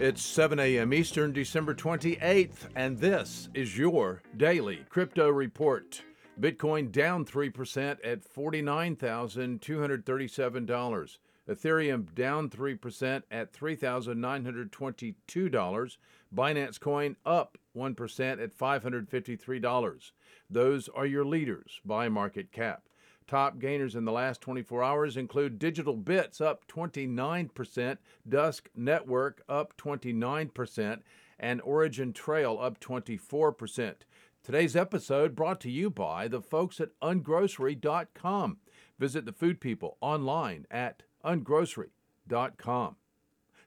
It's 7 a.m. Eastern, December 28th, and this is your daily crypto report. Bitcoin down 3% at $49,237. Ethereum down 3% at $3,922. Binance Coin up 1% at $553. Those are your leaders by market cap. Top gainers in the last 24 hours include Digital Bits up 29%, Dusk Network up 29%, and Origin Trail up 24%. Today's episode brought to you by the folks at ungrocery.com. Visit the food people online at ungrocery.com.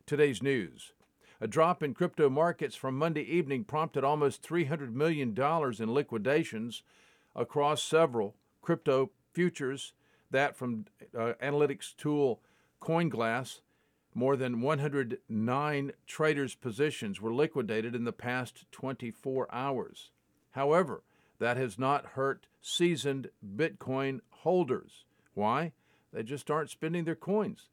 Today's news. A drop in crypto markets from Monday evening prompted almost $300 million in liquidations across several crypto futures. That from uh, analytics tool CoinGlass. More than 109 traders' positions were liquidated in the past 24 hours. However, that has not hurt seasoned Bitcoin holders. Why? They just aren't spending their coins.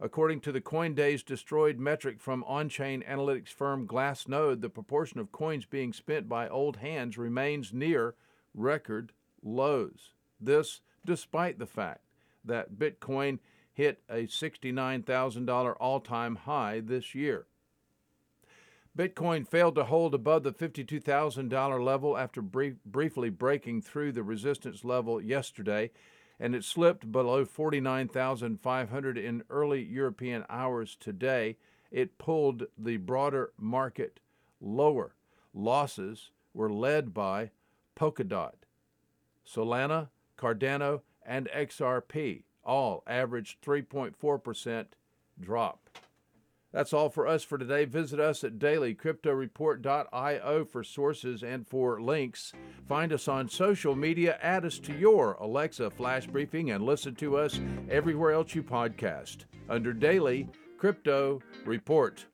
According to the Coindays destroyed metric from on chain analytics firm Glassnode, the proportion of coins being spent by old hands remains near record lows. This despite the fact that Bitcoin hit a $69,000 all time high this year. Bitcoin failed to hold above the $52,000 level after brief, briefly breaking through the resistance level yesterday, and it slipped below 49,500 in early European hours today. It pulled the broader market lower. Losses were led by Polkadot. Solana Cardano, and XRP all averaged 3.4% drop. That's all for us for today. Visit us at dailycryptoreport.io for sources and for links. Find us on social media, add us to your Alexa flash briefing, and listen to us everywhere else you podcast under Daily Crypto Report.